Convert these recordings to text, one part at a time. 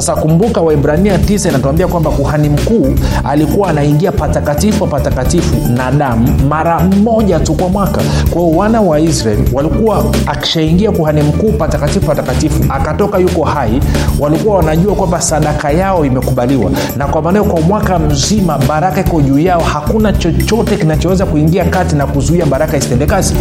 sasa kumbuka waibrania 9 inatuambia kwamba kuhani mkuu alikuwa anaingia patakatifu patakatifu na damu mara moja tu kwa mwaka. Kwa hiyo wana wa israeli walikuwa akishaingia kuhani mkuu patakatifu patakatifu akatoka yuko hai walikuwa wanajua kwamba sadaka yao imekubaliwa. Na kwa maanao kwa mwaka mzima baraka iko juu yao hakuna chochote kinachoweza kuingia kati na kuzuia baraka isitende kazi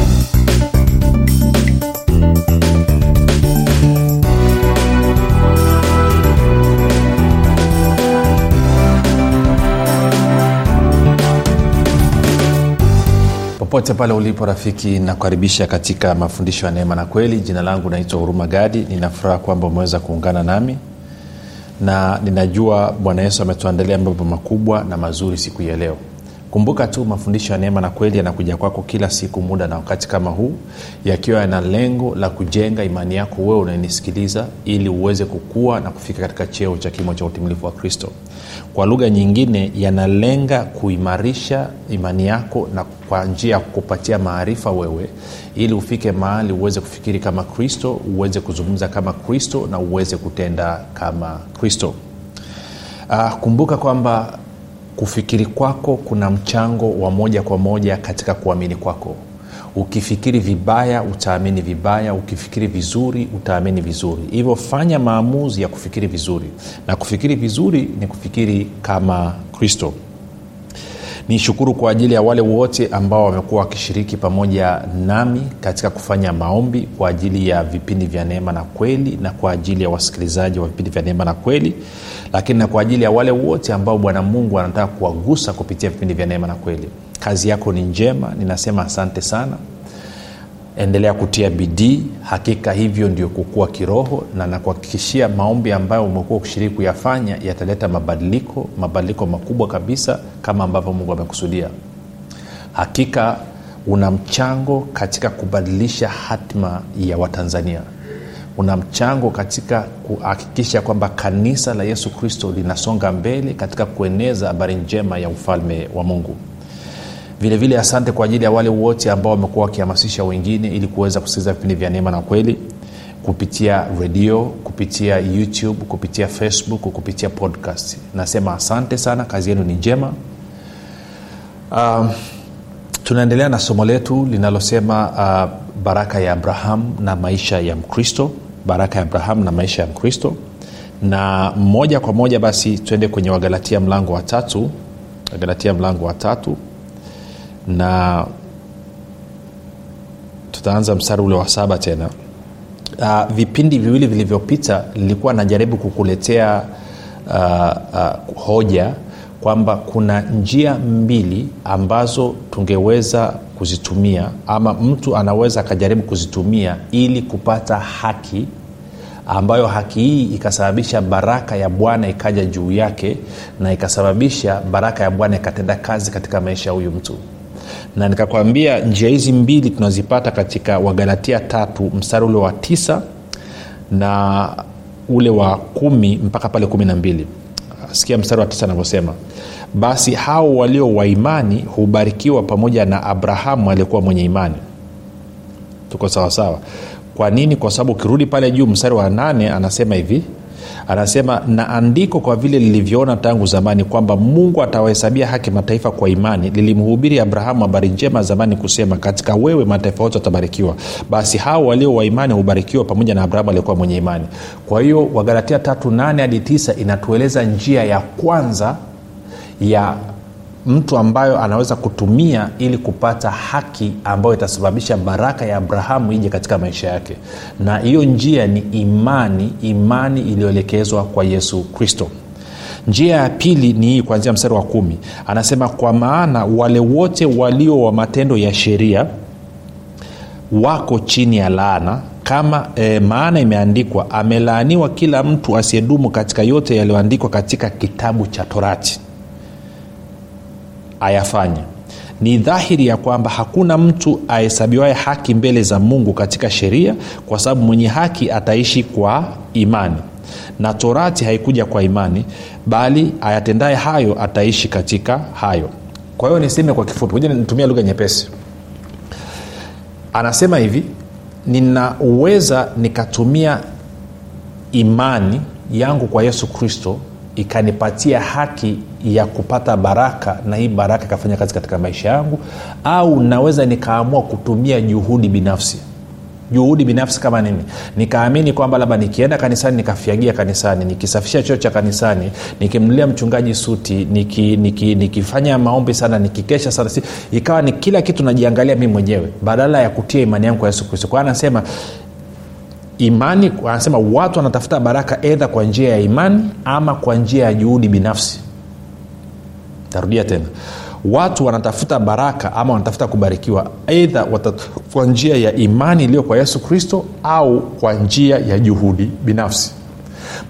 popote pale ulipo rafiki nakukaribisha katika mafundisho ya neema na kweli. Jina langu naitwa huruma gadi. Ninafuraha kwamba umeweza kuungana nami na ninajua bwana yesu ametuandalia mambo makubwa na mazuri siku ya leo. Kumbuka tu mafundisho ya neema na kweli yanakuja kwako kila siku muda na wakati kama huu yakiwa yana lengo la kujenga imani yako wewe unanisikiliza ili uweze kukua na kufika katika cheo cha kimo cha utimilifu wa kristo. Kwa lugha nyingine yanalenga kuimarisha imani yako na kwa njia ya kukupatia maarifa wewe ili ufike mahali uweze kufikiri kama kristo uweze kuzungumza kama kristo na uweze kutenda kama kristo. Uh, kumbuka kwamba kufikiri kwako kuna mchango wa moja kwa moja katika kuamini kwako. Ukifikiri vibaya utaamini vibaya. Ukifikiri vizuri utaamini vizuri. Hivyo fanya maamuzi ya kufikiri vizuri. Na kufikiri vizuri ni kufikiri kama kristo ni shukuru kwa ajili ya wale wote ambao wamekuwa wakishiriki pamoja nami katika kufanya maombi kwa ajili ya vipindi vya neema na kweli na kwa ajili ya wasikilizaji wa vipindi vya neema na kweli lakini na kwa ajili ya wale wote ambao bwana mungu anataka kuwagusa kupitia vipindi vya neema na kweli. Kazi yako ni njema ninasema asante sana endelea kutia bidii. Hakika hivyo ndio kukua kiroho na nakuhakikishia maombi ambayo umekuwa ukishiriki kuyafanya yataleta mabadiliko mabadiliko makubwa kabisa kama ambavyo mungu amekusudia. Hakika una mchango katika kubadilisha hatma ya watanzania. Una mchango katika kuhakikisha kwamba kanisa la yesu kristo linasonga mbele katika kueneza habari njema ya ufalme wa mungu vile vile asante kwa ajili ya wale wote ambao wamekuwa wakihamasisha wengine ili kuweza kusikiliza vipindi vya neema na kweli kupitia redio kupitia youtube kupitia facebook kupitia podcast. Nasema asante sana kazi yenu ni njema. Um, tunaendelea na somo letu linalosema uh, baraka ya abraham na maisha ya mkristo. Baraka ya abraham na maisha ya mkristo. Na moja kwa moja basi twende kwenye wagalatia mlango wa tatu. Wagalatia mlango wa tatu na tutaanza mstari ule wa saba tena. Uh, vipindi viwili vilivyopita nilikuwa najaribu kukuletea uh, uh, hoja kwamba kuna njia mbili ambazo tungeweza kuzitumia ama mtu anaweza akajaribu kuzitumia ili kupata haki ambayo haki hii ikasababisha baraka ya bwana ikaja juu yake na ikasababisha baraka ya bwana ikatenda kazi katika maisha ya huyu mtu na nikakwambia njia hizi mbili tunazipata katika wagalatia tatu mstari ule wa tisa na ule wa kumi mpaka pale kumi na mbili. Sikia mstari wa tisa anavyosema. Basi hao walio wa imani hubarikiwa pamoja na abrahamu aliyekuwa mwenye imani. Tuko sawasawa kwa nini? Kwa sababu ukirudi pale juu mstari wa nane anasema hivi anasema na andiko kwa vile lilivyoona tangu zamani kwamba mungu atawahesabia haki mataifa kwa imani lilimhubiri abrahamu habari njema zamani kusema katika wewe mataifa yote watabarikiwa basi hao walio waimani hubarikiwa pamoja na abrahamu aliyekuwa mwenye imani. Kwa hiyo wagalatia tatu nane hadi 9 inatueleza njia ya kwanza ya mtu ambayo anaweza kutumia ili kupata haki ambayo itasababisha baraka ya abrahamu ije katika maisha yake. Na hiyo njia ni imani imani iliyoelekezwa kwa yesu kristo. Njia ya pili ni hii kuanzia mstari wa kumi. Anasema kwa maana wale wote walio wa matendo ya sheria wako chini ya laana kama e, maana imeandikwa amelaaniwa kila mtu asiyedumu katika yote yaliyoandikwa katika kitabu cha torati ayafanye. Ni dhahiri ya kwamba hakuna mtu ahesabiwaye haki mbele za mungu katika sheria kwa sababu mwenye haki ataishi kwa imani. Na torati haikuja kwa imani bali ayatendaye hayo ataishi katika hayo. Kwa hiyo niseme kwa kifupi moja nitumia lugha nyepesi. Anasema hivi ninaweza nikatumia imani yangu kwa yesu kristo ikanipatia haki ya kupata baraka na hii baraka ikafanya kazi katika maisha yangu au naweza nikaamua kutumia juhudi binafsi. Juhudi binafsi kama nini? Nikaamini kwamba labda nikienda kanisani nikafyagia kanisani nikisafisha choo cha kanisani nikimnulia mchungaji suti niki, niki, nikifanya maombi sana nikikesha sana si, ikawa ni kila kitu najiangalia mi mwenyewe badala ya kutia imani yangu kwa yesu kristo. Kwao anasema imani anasema watu wanatafuta baraka edha kwa njia ya imani ama kwa njia ya juhudi binafsi. Tarudia tena. Watu wanatafuta baraka ama wanatafuta kubarikiwa eidha kwa njia ya imani iliyo kwa yesu kristo au kwa njia ya juhudi binafsi.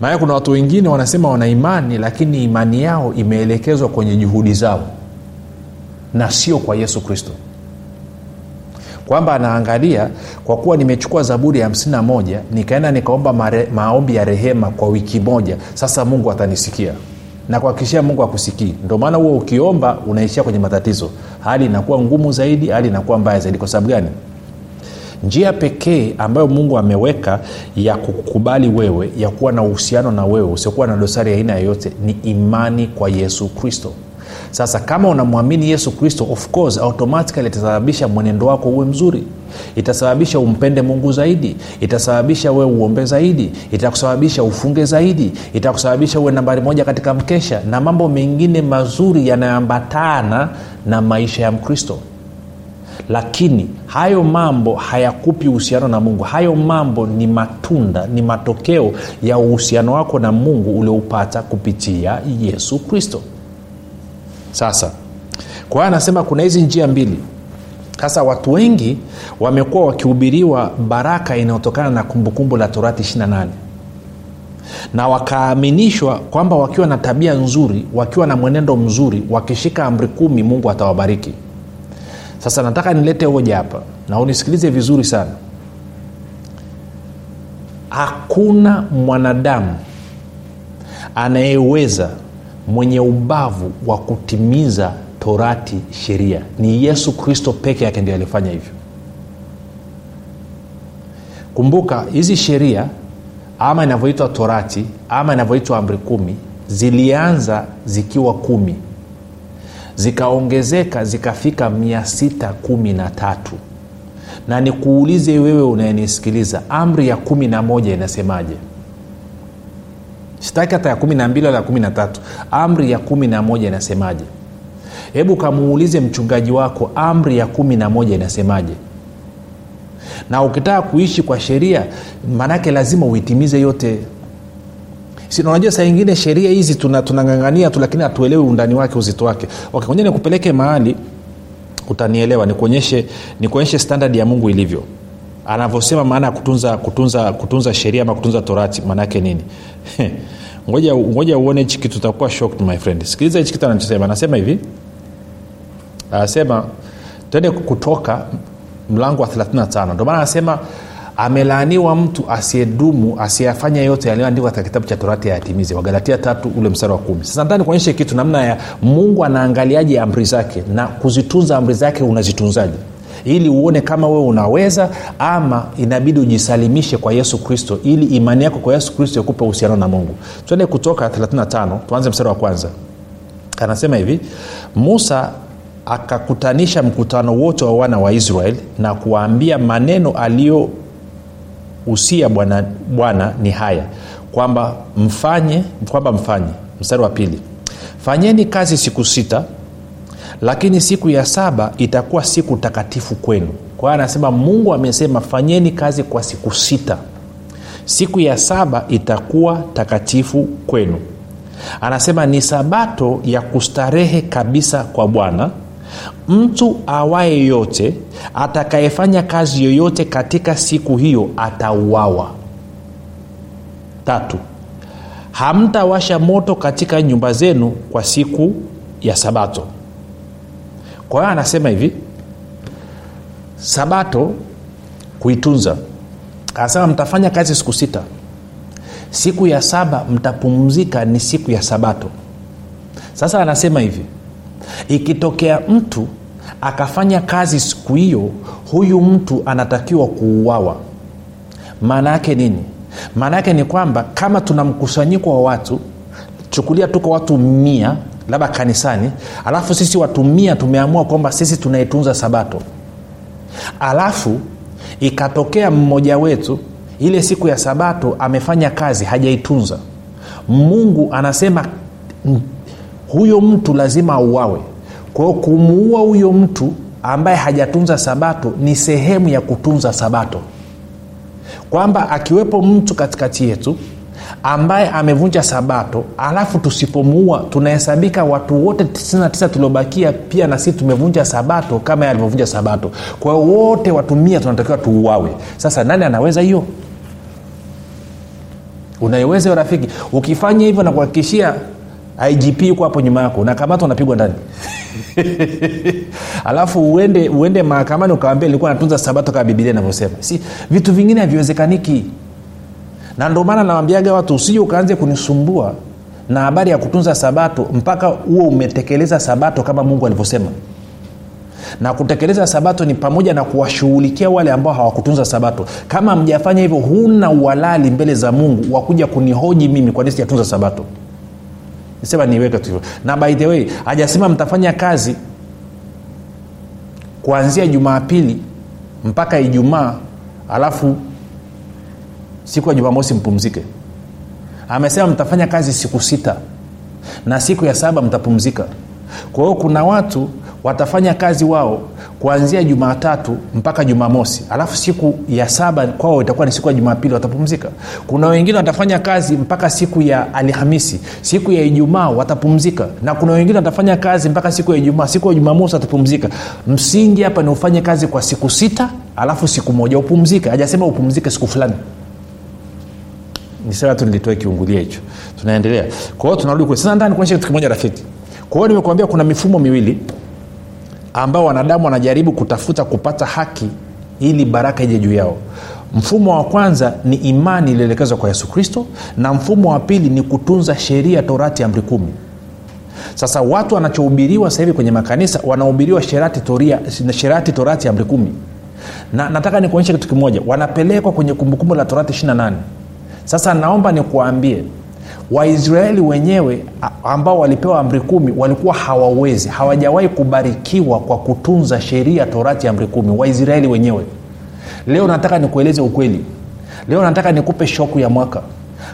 Maana kuna watu wengine wanasema wana imani lakini imani yao imeelekezwa kwenye juhudi zao na sio kwa yesu kristo kwamba anaangalia kwa kuwa nimechukua zaburi ya 51 nikaenda nikaomba mare, maombi ya rehema kwa wiki moja. Sasa mungu atanisikia. Na kuhakikishia mungu akusikii. Ndio maana huo ukiomba unaishia kwenye matatizo. Hali inakuwa ngumu zaidi hali inakuwa mbaya zaidi. Kwa sababu gani? Njia pekee ambayo mungu ameweka ya kukubali wewe ya kuwa na uhusiano na wewe usiokuwa na dosari ya aina yoyote ni imani kwa yesu kristo sasa kama unamwamini yesu kristo of course automatically itasababisha mwenendo wako uwe mzuri. Itasababisha umpende mungu zaidi. Itasababisha uwe uombe zaidi. Itakusababisha ufunge zaidi. Itakusababisha uwe nambari moja katika mkesha na mambo mengine mazuri yanayoambatana na maisha ya mkristo. Lakini hayo mambo hayakupi uhusiano na mungu. Hayo mambo ni matunda ni matokeo ya uhusiano wako na mungu ulioupata kupitia yesu kristo sasa kwa hiyo anasema kuna hizi njia mbili. Sasa watu wengi wamekuwa wakihubiriwa baraka inayotokana na kumbukumbu la torati 28 na wakaaminishwa kwamba wakiwa na tabia nzuri wakiwa na mwenendo mzuri wakishika amri kumi mungu atawabariki. Sasa nataka nilete hoja hapa na unisikilize vizuri sana. Hakuna mwanadamu anayeweza mwenye ubavu wa kutimiza torati sheria. Ni yesu kristo peke yake ndio alifanya hivyo. Kumbuka hizi sheria ama inavyoitwa torati ama inavyoitwa amri kumi zilianza zikiwa kumi. Zikaongezeka zikafika mia sita kumi na tatu. Na nikuulize wewe unayenisikiliza amri ya kumi na moja inasemaje sitaki hata ya kumi na mbili wala ya kumi na tatu. Amri ya kumi na moja inasemaje? Hebu kamuulize mchungaji wako amri ya kumi na moja inasemaje? Na ukitaka kuishi kwa sheria maanake lazima uitimize yote. Unajua saa ingine sheria hizi tunangangania tuna tu lakini hatuelewi undani wake uzito wake. Okay, nikupeleke mahali utanielewa nikuonyeshe nikuonyeshe ya mungu ilivyo anavyosema maana ya kutunza kutunza kutunza sheria ama kutunza torati maanaake nini? Ngoja ngoja uone hichi kitu utakuwa shocked my friend. Sikiliza hichi kitu anachosema. Anasema hivi. Anasema twende kutoka mlango wa 35 ndio maana anasema amelaaniwa mtu asiyedumu asiyafanya yote yaliyoandikwa katika kitabu cha torati ayatimize wagalatia tatu ule mstari wa kumi. Sasa ndani kuonyeshe kitu namna ya mungu anaangaliaje amri zake na kuzitunza amri zake unazitunzaje ili uone kama wewe unaweza ama inabidi ujisalimishe kwa yesu kristo ili imani yako kwa yesu kristo ikupe uhusiano na mungu. Twende kutoka 35 tuanze mstari wa kwanza. Anasema hivi musa akakutanisha mkutano wote wa wana wa israeli na kuwaambia maneno aliyohusia bwana, bwana ni haya kwamba mfanye kwamba mfanye. Mstari wa pili fanyeni kazi siku sita lakini siku ya saba itakuwa siku takatifu kwenu. Kwa anasema mungu amesema fanyeni kazi kwa siku sita. Siku ya saba itakuwa takatifu kwenu. Anasema ni sabato ya kustarehe kabisa kwa bwana. Mtu awaye yote atakayefanya kazi yoyote katika siku hiyo atauawa. Tatu hamtawasha moto katika nyumba zenu kwa siku ya sabato kwa hiyo anasema hivi sabato kuitunza. Anasema mtafanya kazi siku sita. Siku ya saba mtapumzika ni siku ya sabato. Sasa anasema hivi ikitokea mtu akafanya kazi siku hiyo huyu mtu anatakiwa kuuawa. Maana yake nini? Maana yake ni kwamba kama tuna mkusanyiko wa watu chukulia tuko watu mia labda kanisani alafu sisi watumia tumeamua kwamba sisi tunaitunza sabato. Alafu ikatokea mmoja wetu ile siku ya sabato amefanya kazi hajaitunza. Mungu anasema huyo mtu lazima auawe. Kwa hiyo kumuua huyo mtu ambaye hajatunza sabato ni sehemu ya kutunza sabato. Kwamba akiwepo mtu katikati yetu ambaye amevunja sabato alafu tusipomuua tunahesabika watu wote 99 tuliobakia pia na sisi tumevunja sabato kama ye alivyovunja sabato. Kwa hiyo wote watumia tunatakiwa tuuawe. Sasa nani anaweza hiyo? Unaiweza rafiki? Ukifanya hivyo na kuhakikishia igp yuko hapo nyuma yako nakamata unapigwa ndani. Alafu uende uende mahakamani ukawambia ilikuwa natunza sabato kama bibilia inavyosema. Si vitu vingine haviwezekaniki na ndio maana nawambiaga watu usije ukaanze kunisumbua na habari ya kutunza sabato mpaka huo umetekeleza sabato kama mungu alivyosema. Na kutekeleza sabato ni pamoja na kuwashughulikia wale ambao hawakutunza sabato. Kama mjafanya hivyo huna uhalali mbele za mungu wakuja kunihoji mimi kwa sijatunza sabato. Sema niweke tu na by the way hajasema mtafanya kazi kuanzia jumapili mpaka ijumaa alafu siku ya jumamosi mpumzike. Amesema mtafanya kazi siku sita na siku ya saba mtapumzika. Kwa hiyo kuna watu watafanya kazi wao kuanzia jumatatu mpaka jumamosi. Alafu siku ya saba kwao itakuwa ni siku ya jumapili watapumzika. Kuna wengine watafanya kazi mpaka siku ya alhamisi. Siku ya ijumaa watapumzika. Na kuna wengine watafanya kazi mpaka siku ya ijumaa. Siku ya jumamosi watapumzika. Msingi hapa ni ufanye kazi kwa siku sita alafu siku moja upumzike. Hajasema upumzike siku fulani nisema tu nilitoe kiungulia hicho. Tunaendelea. Kwa hiyo tunarudi sasa ndani kuonyesha kitu kimoja rafiki. Kwa hiyo nimekuambia kuna mifumo miwili ambao wanadamu wanajaribu kutafuta kupata haki ili baraka ije juu yao. Mfumo wa kwanza ni imani ilielekezwa kwa yesu kristo na mfumo wa pili ni kutunza sheria torati amri kumi. Sasa watu wanachohubiriwa hivi kwenye makanisa wanahubiriwa sherati, sherati torati amri kumi. Na nataka nikuonyesha kitu kimoja. Wanapelekwa kwenye kumbukumbu la torati 28 sasa naomba nikuambie waisraeli wenyewe ambao walipewa amri kumi walikuwa hawawezi hawajawahi kubarikiwa kwa kutunza sheria torati amri kumi waisraeli wenyewe. Leo nataka nikueleze ukweli. Leo nataka nikupe shoku ya mwaka.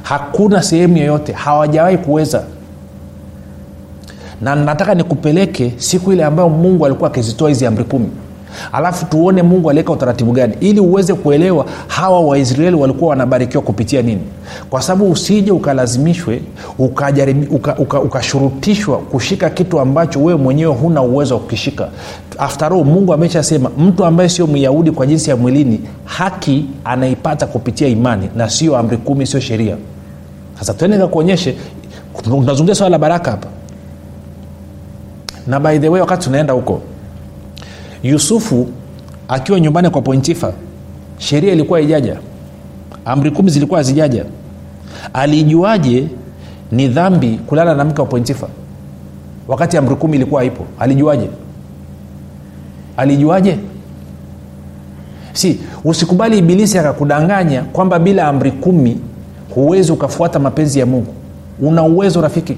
Hakuna sehemu yoyote hawajawahi kuweza. Na nataka nikupeleke siku ile ambayo mungu alikuwa akizitoa hizi amri kumi alafu tuone mungu aliweka utaratibu gani ili uweze kuelewa hawa waisraeli walikuwa wanabarikiwa kupitia nini. Kwa sababu usije ukalazimishwe ukashurutishwa uka, uka, uka kushika kitu ambacho wewe mwenyewe huna uwezo wa kukishika. After mungu ameshasema mtu ambaye sio myahudi kwa jinsi ya mwilini haki anaipata kupitia imani na sio amri kumi sio sheria. Sasa tuende kakuonyeshe tunazungumzia swala la baraka hapa. Na by the way wakati tunaenda huko yusufu akiwa nyumbani kwa pontifa sheria ilikuwa ijaja amri kumi zilikuwa hazijaja. Alijuaje ni dhambi kulala na mke wa pontifa wakati amri kumi ilikuwa haipo alijuaje? Alijuaje? Si usikubali ibilisi akakudanganya kwamba bila amri kumi huwezi ukafuata mapenzi ya mungu. Una uwezo rafiki.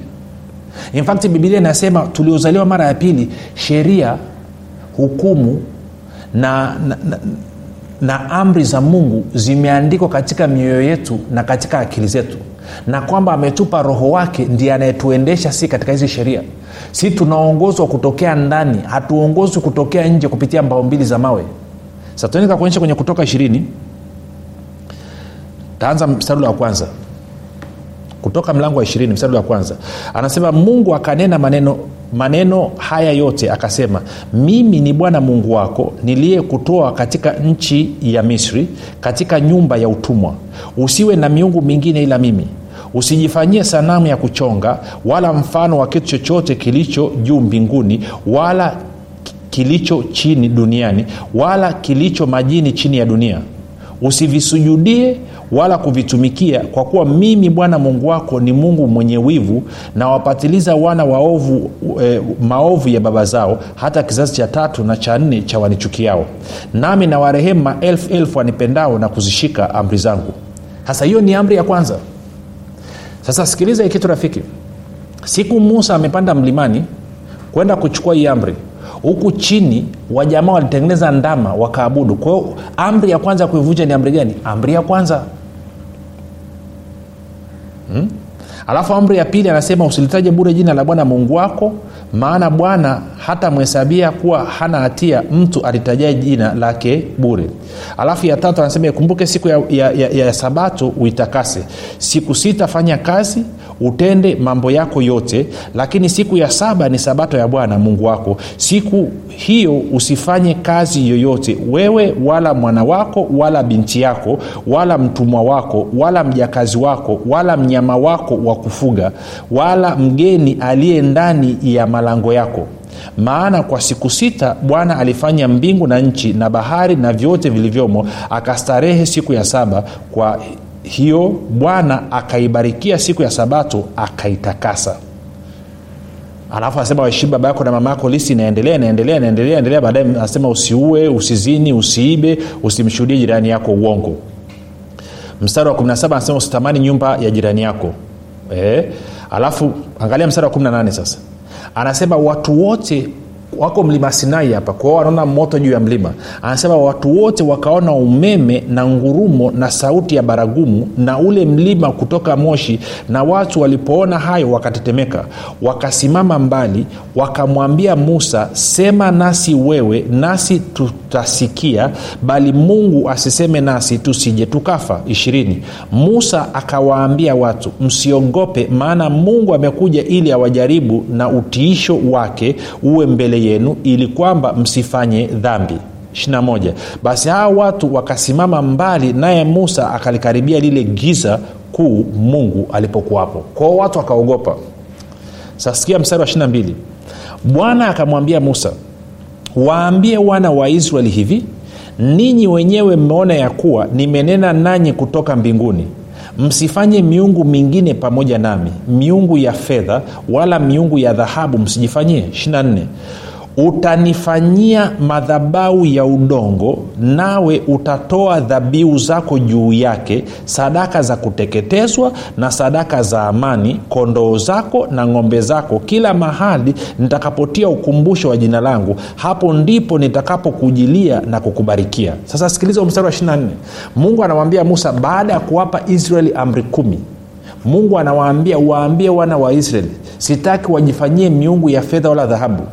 In fact bibilia inasema tuliozaliwa mara ya pili sheria hukumu na, na, na, na amri za mungu zimeandikwa katika mioyo yetu na katika akili zetu. Na kwamba ametupa roho wake ndiye anayetuendesha si katika hizi sheria. Si tunaongozwa kutokea ndani hatuongozwi kutokea nje kupitia mbao mbili za mawe. Satuenika kuonyesha kwenye kutoka ishirini. Taanza mstari wa kwanza. Kutoka mlango wa ishirini mstari wa kwanza. Anasema mungu akanena maneno maneno haya yote akasema mimi ni bwana mungu wako niliyekutoa katika nchi ya misri katika nyumba ya utumwa. Usiwe na miungu mingine ila mimi. Usijifanyie sanamu ya kuchonga wala mfano wa kitu chochote kilicho juu mbinguni wala kilicho chini duniani wala kilicho majini chini ya dunia. Usivisujudie wala kuvitumikia kwa kuwa mimi bwana mungu wako ni mungu mwenye wivu na wapatiliza wana waovu e, maovu ya baba zao hata kizazi cha tatu na cha nne cha wanichukiao. Nami na warehemu maelfu elfu wanipendao na kuzishika amri zangu. Sasa hiyo ni amri ya kwanza. Sasa sikiliza kitu rafiki. Siku musa amepanda mlimani kwenda kuchukua hii amri huku chini wajamaa walitengeneza ndama wakaabudu. Kwa hiyo amri ya kwanza kuivunja ni amri gani? Amri ya kwanza hmm? alafu amri ya pili anasema usilitaje bure jina la bwana mungu wako maana bwana hata mhesabia kuwa hana hatia mtu alitajae jina lake bure alafu ya tatu anasema ikumbuke siku ya, ya, ya, ya sabato uitakase siku sita fanya kazi utende mambo yako yote lakini siku ya saba ni sabato ya bwana mungu wako. Siku hiyo usifanye kazi yoyote wewe wala mwana wako wala binti yako wala mtumwa wako wala mjakazi wako wala mnyama wako wa kufuga wala mgeni aliye ndani ya malango yako. Maana kwa siku sita bwana alifanya mbingu na nchi na bahari na vyote vilivyomo akastarehe siku ya saba kwa hiyo bwana akaibarikia siku ya sabato akaitakasa. Alafu anasema waheshimu baba yako na mama yako lisi inaendelea inaendelea inaendelea endelea baadaye anasema usiue usizini usiibe usimshuhudie jirani yako uongo. Mstari wa 17 anasema usitamani nyumba ya jirani yako. E, alafu angalia mstari wa 18 sasa. Anasema watu wote wako mlima sinai hapa kwao wanaona moto juu ya mlima. Anasema watu wote wakaona umeme na ngurumo na sauti ya baragumu na ule mlima kutoka moshi na watu walipoona hayo wakatetemeka. Wakasimama mbali wakamwambia musa sema nasi wewe nasi tutasikia bali mungu asiseme nasi tusije tukafa. Ishirini. Musa akawaambia watu msiogope maana mungu amekuja ili awajaribu na utiisho wake uwe mbele yenu ili kwamba msifanye dhambi. 21 basi hawa watu wakasimama mbali naye musa akalikaribia lile giza kuu mungu alipokuwapo. Kwao watu wakaogopa. Sasikia mstari wa 22 bwana akamwambia musa waambie wana wa israeli hivi ninyi wenyewe mmeona ya kuwa nimenena nanyi kutoka mbinguni. Msifanye miungu mingine pamoja nami miungu ya fedha wala miungu ya dhahabu msijifanyie. 24 utanifanyia madhabau ya udongo nawe utatoa dhabihu zako juu yake sadaka za kuteketezwa na sadaka za amani kondoo zako na ng'ombe zako. Kila mahali nitakapotia ukumbusho wa jina langu hapo ndipo nitakapokujilia na kukubarikia. Sasa sikiliza mstari wa 24 mungu anamwambia musa baada ya kuwapa israeli amri kumi mungu anawaambia waambie wana wa israeli sitaki wajifanyie miungu ya fedha wala dhahabu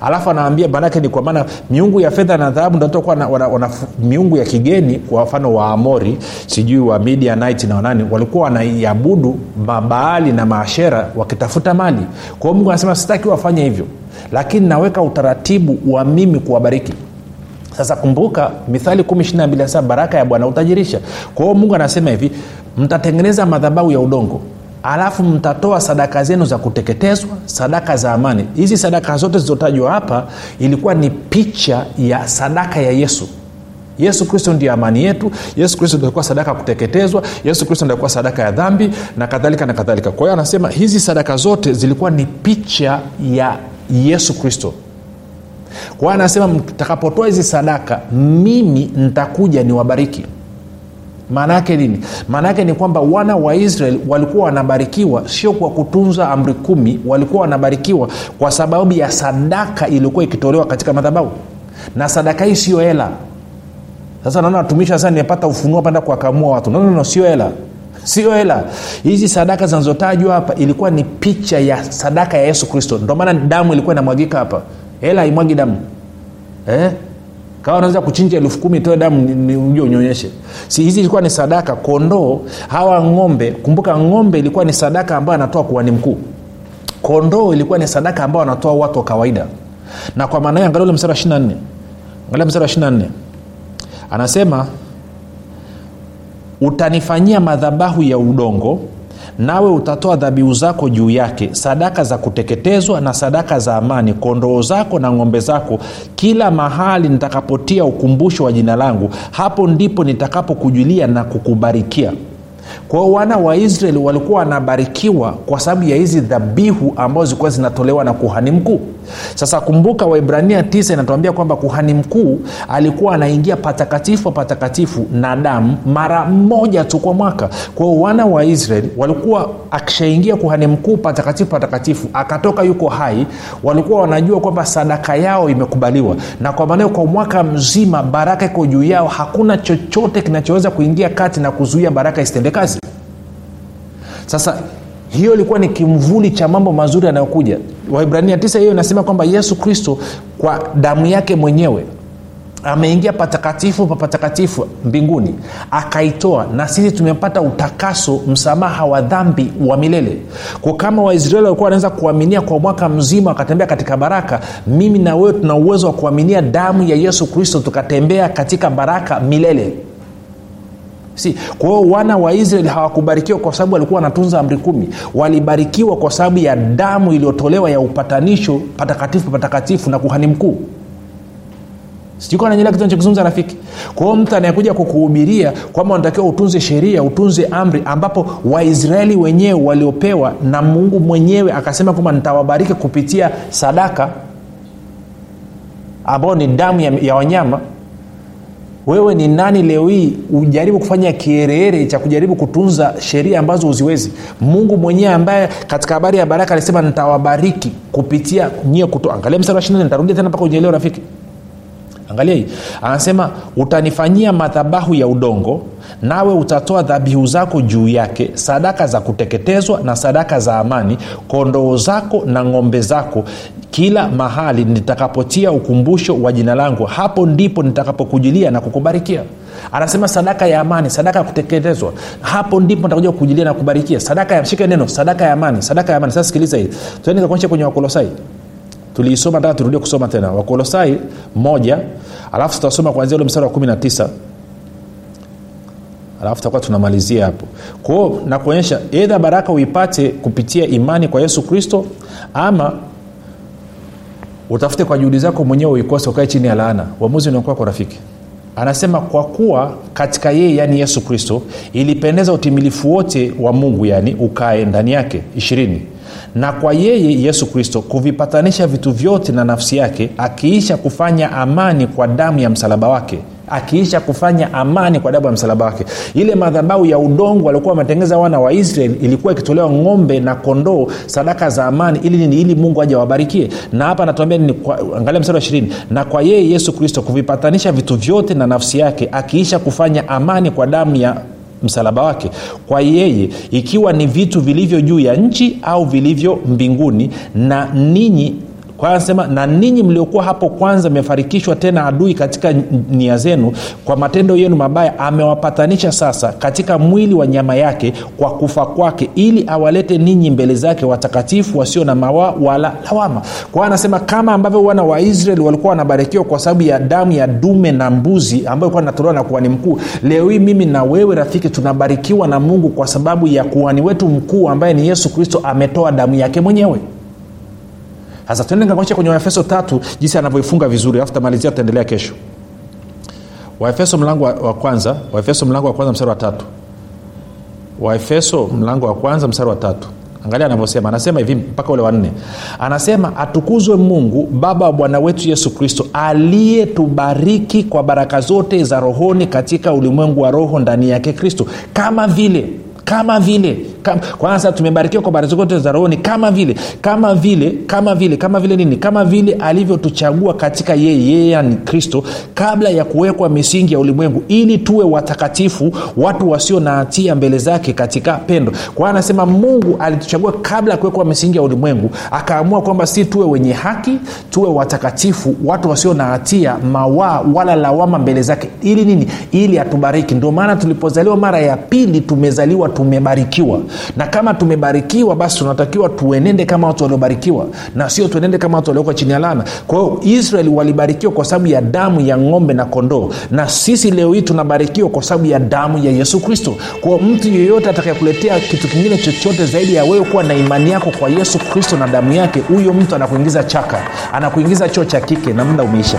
alafu anaambia maanake ni kwa maana miungu ya fedha na dhahabu ndotokuwa na, wana, miungu ya kigeni kwa mfano wa amori sijui wa midianit na wanani walikuwa wanaiabudu mabaali na maashera wakitafuta mali. Kwao mungu anasema sitaki wafanye hivyo lakini naweka utaratibu wa mimi kuwabariki. Sasa kumbuka mithali 12 baraka ya bwana utajirisha kwa hiyo mungu anasema hivi mtatengeneza madhabahu ya udongo alafu mtatoa sadaka zenu za kuteketezwa sadaka za amani. Hizi sadaka zote zilizotajwa hapa ilikuwa ni picha ya sadaka ya yesu. Yesu kristo ndio amani yetu. Yesu kristo ndio sadaka ya kuteketezwa. Yesu kristo ndio sadaka ya dhambi na kadhalika na kadhalika. Kwa hiyo anasema hizi sadaka zote zilikuwa ni picha ya yesu kristo. Kwa hiyo anasema mtakapotoa hizi sadaka mimi nitakuja niwabariki maana yake nini? Maana yake ni kwamba wana wa israel walikuwa wanabarikiwa sio kwa kutunza amri kumi walikuwa wanabarikiwa kwa sababu ya sadaka iliyokuwa ikitolewa katika madhabahu. Na sadaka hii siyo hela. Sasa naona watumishi sasa nimepata ufunuo panda kuwakamua watu. No, no, no, sio hela. Sio hela. Hizi sadaka zinazotajwa hapa ilikuwa ni picha ya sadaka ya yesu kristo. Ndio maana damu ilikuwa inamwagika hapa. Hela haimwagi damu. Eh? Kawa unaweza kuchinja elfu kumi toe damu uje unyonyeshe si hizi ilikuwa ni sadaka. Kondoo hawa ng'ombe kumbuka ng'ombe ilikuwa ni sadaka ambayo anatoa kuani mkuu. Kondoo ilikuwa ni sadaka ambayo anatoa watu wa kawaida. Na kwa maana hiyo angalia ule mstari wa 24 angalia msara wa 24 anasema utanifanyia madhabahu ya udongo nawe utatoa dhabihu zako juu yake sadaka za kuteketezwa na sadaka za amani kondoo zako na ng'ombe zako kila mahali nitakapotia ukumbusho wa jina langu hapo ndipo nitakapokujulia na kukubarikia kwao wana wa israeli walikuwa wanabarikiwa kwa sababu ya hizi dhabihu ambazo zilikuwa zinatolewa na kuhani mkuu. Sasa kumbuka waibrania 9 inatuambia kwamba kuhani mkuu alikuwa anaingia patakatifu patakatifu na damu mara moja tu kwa mwaka. Kwao wana wa israeli walikuwa akishaingia kuhani mkuu patakatifu patakatifu akatoka yuko hai walikuwa wanajua kwamba sadaka yao imekubaliwa. Na kwa maanao kwa mwaka mzima baraka iko juu yao hakuna chochote kinachoweza kuingia kati na kuzuia baraka isitende kazi. Sasa hiyo ilikuwa ni kimvuli cha mambo mazuri yanayokuja. Waibrania 9 hiyo inasema kwamba yesu kristo kwa damu yake mwenyewe ameingia patakatifu pa patakatifu mbinguni akaitoa na sisi tumepata utakaso msamaha wa dhambi wa milele. Kwa kama waisraeli walikuwa wanaweza kuaminia kwa mwaka mzima wakatembea katika baraka mimi na wewe tuna uwezo wa kuaminia damu ya yesu kristo tukatembea katika baraka milele si kwa hiyo wana wa israeli hawakubarikiwa kwa sababu walikuwa wanatunza amri kumi. Walibarikiwa kwa sababu ya damu iliyotolewa ya upatanisho patakatifu patakatifu na kuhani mkuu. Sijukananyelea kitu nachokizungumza rafiki. Kwa hiyo mtu anayekuja kukuhubiria kwamba unatakiwa utunze sheria utunze amri ambapo waisraeli wenyewe waliopewa na mungu mwenyewe akasema kwamba nitawabariki kupitia sadaka ambao ni damu ya, ya wanyama wewe ni nani leo hii ujaribu kufanya kiereere cha kujaribu kutunza sheria ambazo huziwezi? Mungu mwenyewe ambaye katika habari ya baraka alisema nitawabariki kupitia nyie kuto angalia msara wa shinane nitarudia tena mpaka ujielewa rafiki angalia hii. Anasema utanifanyia madhabahu ya udongo nawe utatoa dhabihu zako juu yake sadaka za kuteketezwa na sadaka za amani kondoo zako na ng'ombe zako kila mahali nitakapotia ukumbusho wa jina langu hapo ndipo nitakapokujilia na kukubarikia. Anasema sadaka ya amani sadaka ya kuteketezwa hapo ndipo nitakuja kukujilia na kubarikia sadaka ya shika neno sadaka ya amani sadaka ya amani. Sasa sikiliza hii. Tuende kwenye wakolosai tuliisoma nataka turudie kusoma tena. Wakolosai moja alafu tutasoma kuanzia ule mstari wa kumi na tisa. Alafu tutakuwa tunamalizia hapo. Kwao nakuonyesha edha baraka uipate kupitia imani kwa yesu kristo ama utafute kwa juhudi zako mwenyewe uikose ukae chini ya laana. Uamuzi unaokuwa kwa rafiki. Anasema kwa kuwa katika yeye yaani yesu kristo ilipendeza utimilifu wote wa mungu yani ukae ndani yake. Ishirini na kwa yeye yesu kristo kuvipatanisha vitu vyote na nafsi yake akiisha kufanya amani kwa damu ya msalaba wake akiisha kufanya amani kwa damu ya msalaba wake. Ile madhabau ya udongo aliokuwa wametengeza wana wa israeli ilikuwa ikitolewa ng'ombe na kondoo sadaka za amani ili nini? Ili mungu aja wabarikie na hapa anatuambia nini? Angalia mstari wa ishirini. Na kwa yeye yesu kristo kuvipatanisha vitu vyote na nafsi yake akiisha kufanya amani kwa damu ya msalaba wake. Kwa yeye ikiwa ni vitu vilivyo juu ya nchi au vilivyo mbinguni na ninyi kwa anasema na ninyi mliokuwa hapo kwanza mmefarikishwa tena adui katika nia zenu kwa matendo yenu mabaya amewapatanisha sasa katika mwili wa nyama yake kwa kufa kwake ili awalete ninyi mbele zake watakatifu wasio na mawa wala lawama. Kwa anasema kama ambavyo wana wa israeli walikuwa wanabarikiwa kwa sababu ya damu ya dume na mbuzi ambayo ilikuwa inatolewa na kuhani mkuu leo hii mimi na wewe rafiki tunabarikiwa na mungu kwa sababu ya kuhani wetu mkuu ambaye ni yesu kristo ametoa damu yake mwenyewe sasa tuende kakuonyesha kwenye waefeso tatu jinsi anavyoifunga vizuri alafu tamalizia tutaendelea kesho. Waefeso mlango wa, wa kwanza waefeso mlango wa kwanza mstari wa tatu. Waefeso mlango wa kwanza mstari wa tatu. Angalia anavyosema. Anasema hivi mpaka ule wanne anasema atukuzwe mungu baba wa bwana wetu yesu kristo aliyetubariki kwa baraka zote za rohoni katika ulimwengu wa roho ndani yake kristo. Kama vile kama vile kama, kwanza tumebarikiwa kwa baraka zote za rohoni kama vile kama vile kama vile kama vile nini? Kama vile alivyotuchagua katika yeye yeye yani kristo kabla ya kuwekwa misingi ya ulimwengu ili tuwe watakatifu watu wasio na hatia mbele zake katika pendo. Kwa anasema mungu alituchagua kabla ya kuwekwa misingi ya ulimwengu akaamua kwamba si tuwe wenye haki tuwe watakatifu watu wasio na hatia mawaa wala lawama mbele zake. Ili nini? Ili atubariki. Ndio maana tulipozaliwa mara ya pili tumezaliwa tumebarikiwa na kama tumebarikiwa basi tunatakiwa tuenende kama watu waliobarikiwa na sio tuenende kama watu waliokwa chini ya lana kwa hiyo israeli walibarikiwa kwa sababu ya damu ya ng'ombe na kondoo na sisi leo hii tunabarikiwa kwa sababu ya damu ya yesu kristo. Kwao mtu yeyote atakayekuletea kitu kingine chochote zaidi ya wewe kuwa na imani yako kwa yesu kristo na damu yake huyo mtu anakuingiza chaka anakuingiza choo cha kike na muda umeisha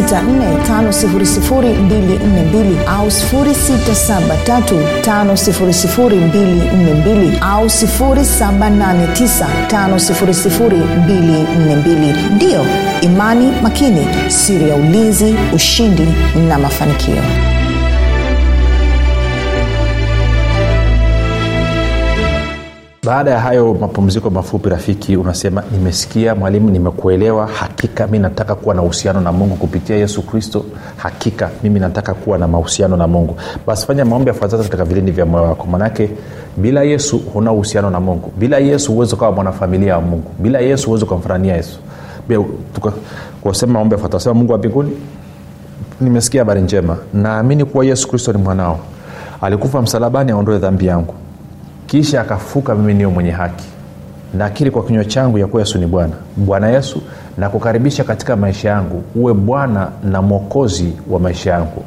7645242 au 6735242 au 7895242 ndiyo imani makini siri ya ulinzi ushindi na mafanikio baada ya hayo mapumziko mafupi rafiki unasema nimesikia mwalimu nimekuelewa. Hakika mi nataka kuwa na uhusiano na mungu kupitia yesu kristo. Hakika mimi nataka kuwa na mahusiano na mungu. Basi fanya maombi yafuatazo katika vilindi vya moyo wako. Manake bila yesu huna uhusiano na mungu. Bila yesu huwezi ukawa mwanafamilia wa mungu. Bila yesu huwezi ukamfurania yesu. Kusema maombi yafuatazo sema mungu wa mbinguni nimesikia habari njema. Naamini kuwa yesu kristo ni mwanao. Alikufa msalabani aondoe dhambi yangu kisha akafuka mimi niyo mwenye haki. Nakiri kwa kinywa changu ya kuwa yesu ni bwana. Bwana yesu nakukaribisha katika maisha yangu. Uwe bwana na mwokozi wa maisha yangu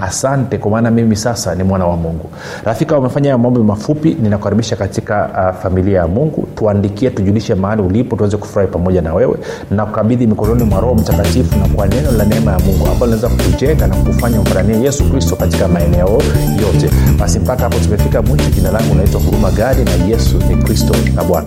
asante kwa maana mimi sasa ni mwana wa mungu. Rafika umefanya maombi mafupi ninakukaribisha katika uh, familia ya mungu. Tuandikie tujulishe mahali ulipo tuweze kufurahi pamoja na wewe na kukabidhi mikononi mwa roho mtakatifu na kwa neno la neema ya mungu ambalo linaweza kukujenga na kufanya mfuranie yesu kristo katika maeneo yote. Basi mpaka hapo tumefika mwisho jina langu naitwa huruma gadi na yesu ni kristo na bwana